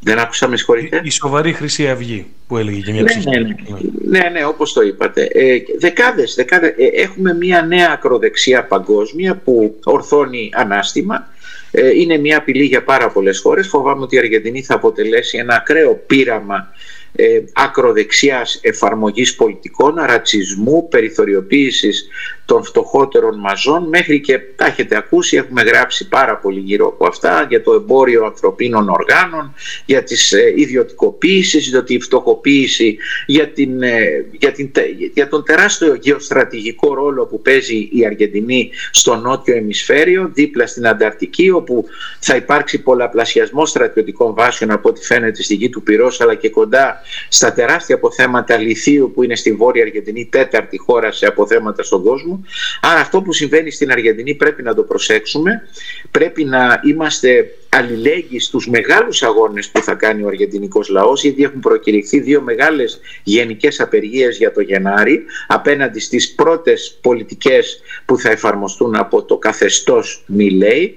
S4: Δεν άκουσα, με συγχωρείτε.
S2: Η σοβαρή Χρυσή Αυγή που έλεγε και μια ναι,
S4: ναι, ναι, ναι, ναι, όπως το είπατε. Ε, δεκάδες, δεκάδες. Ε, έχουμε μια νέα ακροδεξιά παγκόσμια που ορθώνει ανάστημα. Ε, είναι μια απειλή για πάρα πολλές χώρες. Φοβάμαι ότι η Αργεντινή θα αποτελέσει ένα ακραίο πείραμα ε, ακροδεξιάς εφαρμογής πολιτικών, ρατσισμού, περιθωριοποίησης των φτωχότερων μαζών. Μέχρι και τα έχετε ακούσει έχουμε γράψει πάρα πολύ γύρω από αυτά για το εμπόριο ανθρωπίνων οργάνων για τις ε, ιδιωτικοποίησεις για τη φτωχοποίηση για, την, ε, για, την, για τον τεράστιο γεωστρατηγικό ρόλο που παίζει η Αργεντινή στο νότιο ημισφαίριο δίπλα στην Ανταρκτική όπου θα υπάρξει πολλαπλασιασμό στρατιωτικών βάσεων από ό,τι φαίνεται στη γη του Πυρός αλλά και κοντά στα τεράστια αποθέματα λιθίου που είναι στη Βόρεια Αργεντινή τέταρτη χώρα σε αποθέματα στον κόσμο Άρα αυτό που συμβαίνει στην Αργεντινή πρέπει να το προσέξουμε. Πρέπει να είμαστε αλληλέγγυοι στους μεγάλους αγώνες που θα κάνει ο αργεντινικός λαός γιατί έχουν προκηρυχθεί δύο μεγάλες γενικές απεργίες για το Γενάρη απέναντι στις πρώτες πολιτικές που θα εφαρμοστούν από το καθεστώς Μιλέη.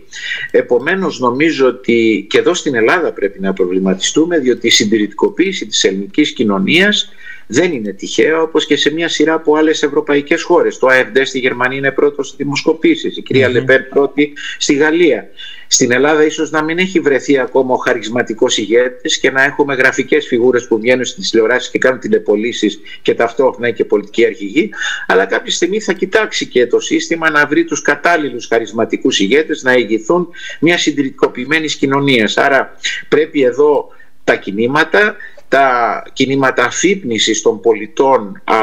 S4: Επομένως νομίζω ότι και εδώ στην Ελλάδα πρέπει να προβληματιστούμε διότι η συντηρητικοποίηση της ελληνικής κοινωνίας δεν είναι τυχαίο όπως και σε μια σειρά από άλλες ευρωπαϊκές χώρες. Το AFD στη Γερμανία είναι πρώτος στις δημοσκοπήσεις, η κυρία mm-hmm. Λεπέρ πρώτη στη Γαλλία. Στην Ελλάδα ίσως να μην έχει βρεθεί ακόμα ο χαρισματικός ηγέτης και να έχουμε γραφικές φιγούρες που βγαίνουν στις τηλεοράσεις και κάνουν τηλεπολίσεις και ταυτόχρονα και πολιτική αρχηγή, αλλά κάποια στιγμή θα κοιτάξει και το σύστημα να βρει τους κατάλληλους χαρισματικούς ηγέτες να ηγηθούν μια συντηρητικοποιημένη κοινωνίας. Άρα πρέπει εδώ τα κινήματα τα κινήματα αφύπνισης των πολιτών α,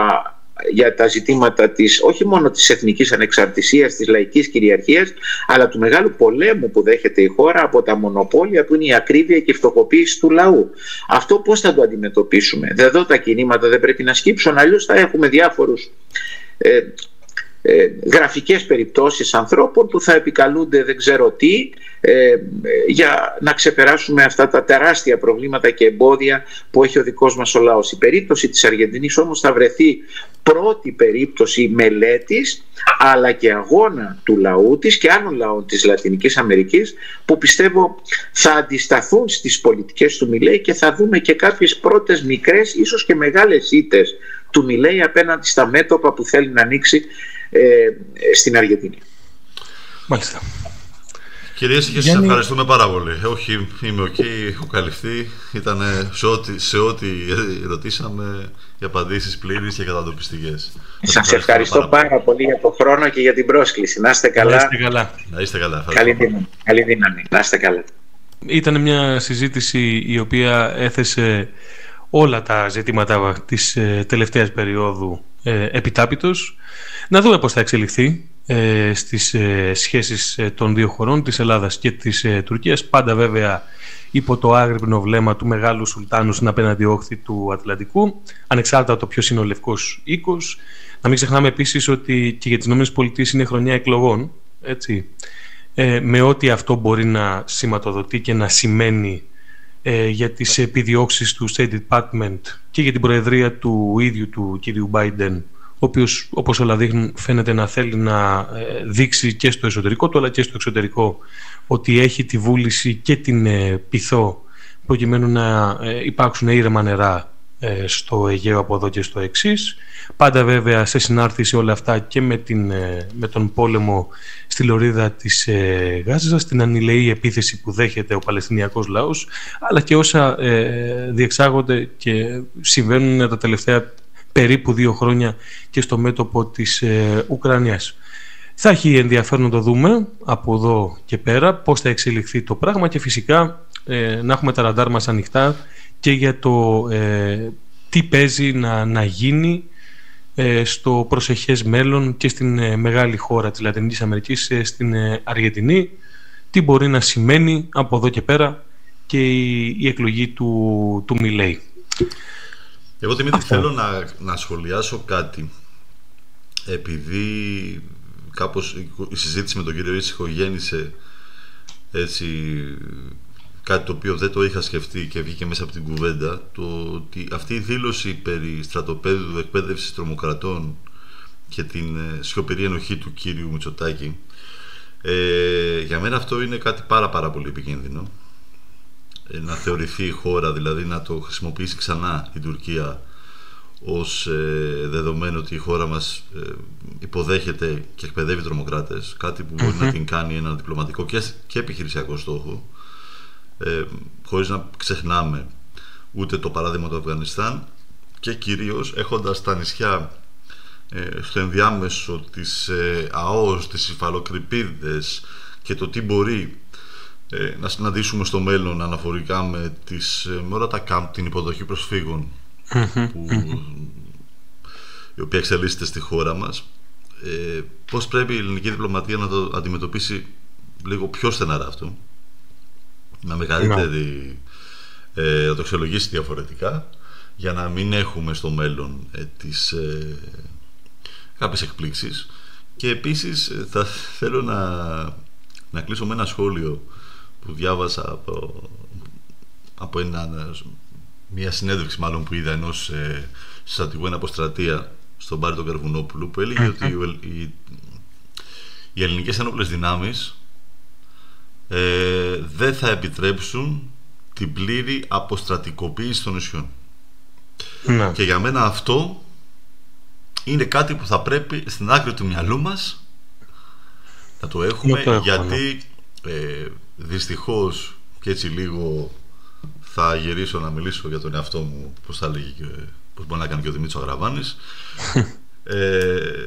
S4: για τα ζητήματα της, όχι μόνο της εθνικής ανεξαρτησίας, της λαϊκής κυριαρχίας, αλλά του μεγάλου πολέμου που δέχεται η χώρα από τα μονοπόλια που είναι η ακρίβεια και η φτωχοποίηση του λαού. Αυτό πώς θα το αντιμετωπίσουμε; Εδώ τα κινήματα δεν πρέπει να σκύψουν, αλλιώς θα έχουμε διάφορους ε, ε, γραφικές περιπτώσεις ανθρώπων που θα επικαλούνται δεν ξέρω τι ε, για να ξεπεράσουμε αυτά τα τεράστια προβλήματα και εμπόδια που έχει ο δικός μας ο λαός. Η περίπτωση της Αργεντινής όμως θα βρεθεί πρώτη περίπτωση μελέτης αλλά και αγώνα του λαού της και άλλων λαών της Λατινικής Αμερικής που πιστεύω θα αντισταθούν στις πολιτικές του Μιλέη και θα δούμε και κάποιες πρώτες μικρές ίσως και μεγάλες ήττες του Μιλέη απέναντι στα μέτωπα που θέλει να ανοίξει ε, στην Αργεντινή.
S2: Μάλιστα.
S1: Κύριε Ήσυχε σας ευχαριστούμε πάρα πολύ. Όχι, είμαι οκ, έχω καλυφθεί. Ήταν σε ό,τι, σε ό,τι ρωτήσαμε οι απαντήσεις πλήρεις και κατατοπιστικές.
S4: Σας ευχαριστώ πάρα, πολύ για τον χρόνο και για την πρόσκληση. Να είστε καλά.
S2: Να είστε καλά.
S1: Να είστε καλά.
S4: Καλή δύναμη. Καλή δύναμη. Να είστε καλά.
S2: Ήταν μια συζήτηση η οποία έθεσε όλα τα ζητήματα της ε, τελευταίας περίοδου ε, επιτάπητος. Να δούμε πώς θα εξελιχθεί ε, στις ε, σχέσεις ε, των δύο χωρών, της Ελλάδας και της ε, Τουρκίας. Πάντα βέβαια υπό το άγρυπνο βλέμμα του μεγάλου σουλτάνου στην απέναντι όχθη του Ατλαντικού, ανεξάρτητα το ποιος είναι ο λευκός οίκος. Να μην ξεχνάμε επίσης ότι και για τις ΗΠΑ είναι χρονιά εκλογών, έτσι, ε, με ό,τι αυτό μπορεί να σηματοδοτεί και να σημαίνει ε, για τις επιδιώξεις του State Department και για την προεδρία του ίδιου του κυρίου Biden ο οποίος όπως όλα δείχνουν φαίνεται να θέλει να ε, δείξει και στο εσωτερικό του αλλά και στο εξωτερικό ότι έχει τη βούληση και την ε, πειθό προκειμένου να ε, υπάρξουν ήρεμα νερά στο Αιγαίο από εδώ και στο εξής. Πάντα βέβαια σε συνάρτηση όλα αυτά και με, την, με τον πόλεμο στη λωρίδα της Γάζας, την ανηλεή επίθεση που δέχεται ο Παλαιστινιακός λαός, αλλά και όσα διεξάγονται και συμβαίνουν τα τελευταία περίπου δύο χρόνια και στο μέτωπο της ε, Ουκρανίας. Θα έχει ενδιαφέρον να το δούμε από εδώ και πέρα πώς θα εξελιχθεί το πράγμα και φυσικά ε, να έχουμε τα ραντάρ μας ανοιχτά και για το ε, τι παίζει να, να γίνει ε, στο προσεχές μέλλον και στην μεγάλη χώρα της Λατινικής Αμερικής, στην Αργεντινή, τι μπορεί να σημαίνει από εδώ και πέρα και η, εκλογή του, του Μιλέη.
S1: Εγώ Δημήτρη θέλω να, να σχολιάσω κάτι. Επειδή κάπως η συζήτηση με τον κύριο Ήσυχο γέννησε έτσι κάτι το οποίο δεν το είχα σκεφτεί και βγήκε μέσα από την κουβέντα το ότι αυτή η δήλωση περί στρατοπέδου εκπαίδευσης τρομοκρατών και την ε, σιωπηρή ενοχή του κύριου Μητσοτάκη ε, για μένα αυτό είναι κάτι πάρα πάρα πολύ επικίνδυνο. Ε, να θεωρηθεί η χώρα, δηλαδή να το χρησιμοποιήσει ξανά η Τουρκία ως ε, δεδομένο ότι η χώρα μας ε, υποδέχεται και εκπαιδεύει τρομοκράτες, κάτι που μπορει να την κάνει ένα διπλωματικό και, και επιχειρησιακό στόχο, ε, χωρίς να ξεχνάμε ούτε το παράδειγμα του Αφγανιστάν και κυρίως έχοντας τα νησιά ε, στο ενδιάμεσο της ε, ΑΟΣ, της υφαλοκρηπίδες και το τι μπορεί ε, να συναντήσουμε στο μέλλον αναφορικά με, τις, ε, με όλα τα κάμπ, την υποδοχή προσφύγων που, η οποία εξελίσσεται στη χώρα μας ε, πώς πρέπει η ελληνική διπλωματία να το αντιμετωπίσει λίγο πιο στεναρά αυτό; Να μεγαλύτερη ε, να το αξιολογήσει διαφορετικά για να μην έχουμε στο μέλλον ε, τις, ε, κάποιες εκπλήξεις. Και επίσης ε, θα θέλω να, να κλείσω με ένα σχόλιο που διάβασα από, από ένα, μια συνέντευξη μάλλον που είδα ενός ε, στρατηγού εν αποστρατεία στον Πάρη τον Καρβουνόπουλου που έλεγε ότι οι, οι ελληνικές ένοπλες δυνάμεις ε, δεν θα επιτρέψουν την πλήρη αποστρατικοποίηση των νησιών.
S2: Ναι.
S1: Και για μένα αυτό είναι κάτι που θα πρέπει στην άκρη του μυαλού μας να το έχουμε,
S2: Να το έχουμε,
S1: γιατί ε, δυστυχώς και έτσι λίγο θα γυρίσω να μιλήσω για τον εαυτό μου πώς θα λέγει και πώς μπορεί να κάνει και ο Δημήτρης Αγραβάνης ε,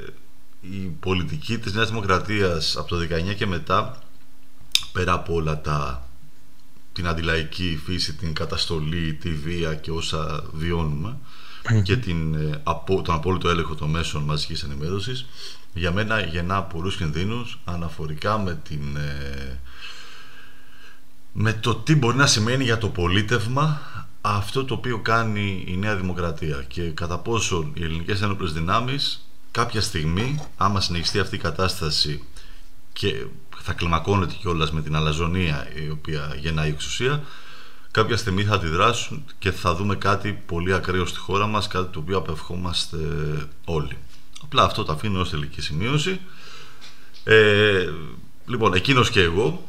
S1: η πολιτική της Νέας Δημοκρατίας από το 19 και μετά πέρα από όλα τα την αντιλαϊκή φύση, την καταστολή, τη βία και όσα βιώνουμε και την, ε, απο- τον απόλυτο έλεγχο των μέσων μαζικής ενημέρωσης για μένα γεννά πολλούς κινδύνους αναφορικά με την ε, με το τι μπορεί να σημαίνει για το πολίτευμα αυτό το οποίο κάνει η Νέα Δημοκρατία και κατά πόσο οι ελληνικές ένοπλες δυνάμεις κάποια στιγμή άμα συνεχιστεί αυτή η κατάσταση και θα κλιμακώνεται κιόλας με την αλαζονία η οποία γεννάει η εξουσία. Κάποια στιγμή θα αντιδράσουν και θα δούμε κάτι πολύ ακραίο στη χώρα μας κάτι το οποίο απευχόμαστε όλοι. Απλά αυτό το αφήνω ως τελική σημείωση. Ε, λοιπόν εκείνος και εγώ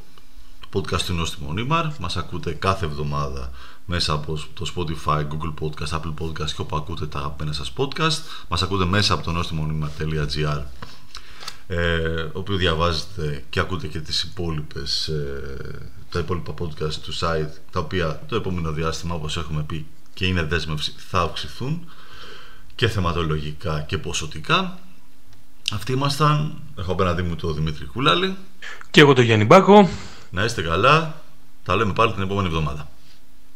S1: το podcast του Νόστιμο Νίμαρ μας ακούτε κάθε εβδομάδα μέσα από το Spotify, Google Podcast, Apple Podcast και όπου ακούτε τα αγαπημένα σας podcast. Μας ακούτε μέσα από το nostimonimar.gr ε, όπου διαβάζετε και ακούτε και τις υπόλοιπες ε, τα υπόλοιπα podcast του site τα οποία το επόμενο διάστημα όπως έχουμε πει και είναι δέσμευση θα αυξηθούν και θεματολογικά και ποσοτικά. Αυτοί ήμασταν. Έχω απέναντί μου το Δημήτρη Κούλαλη.
S2: Και εγώ το Γιάννη Μπάκο.
S1: να είστε καλά. Τα λέμε πάλι την επόμενη εβδομάδα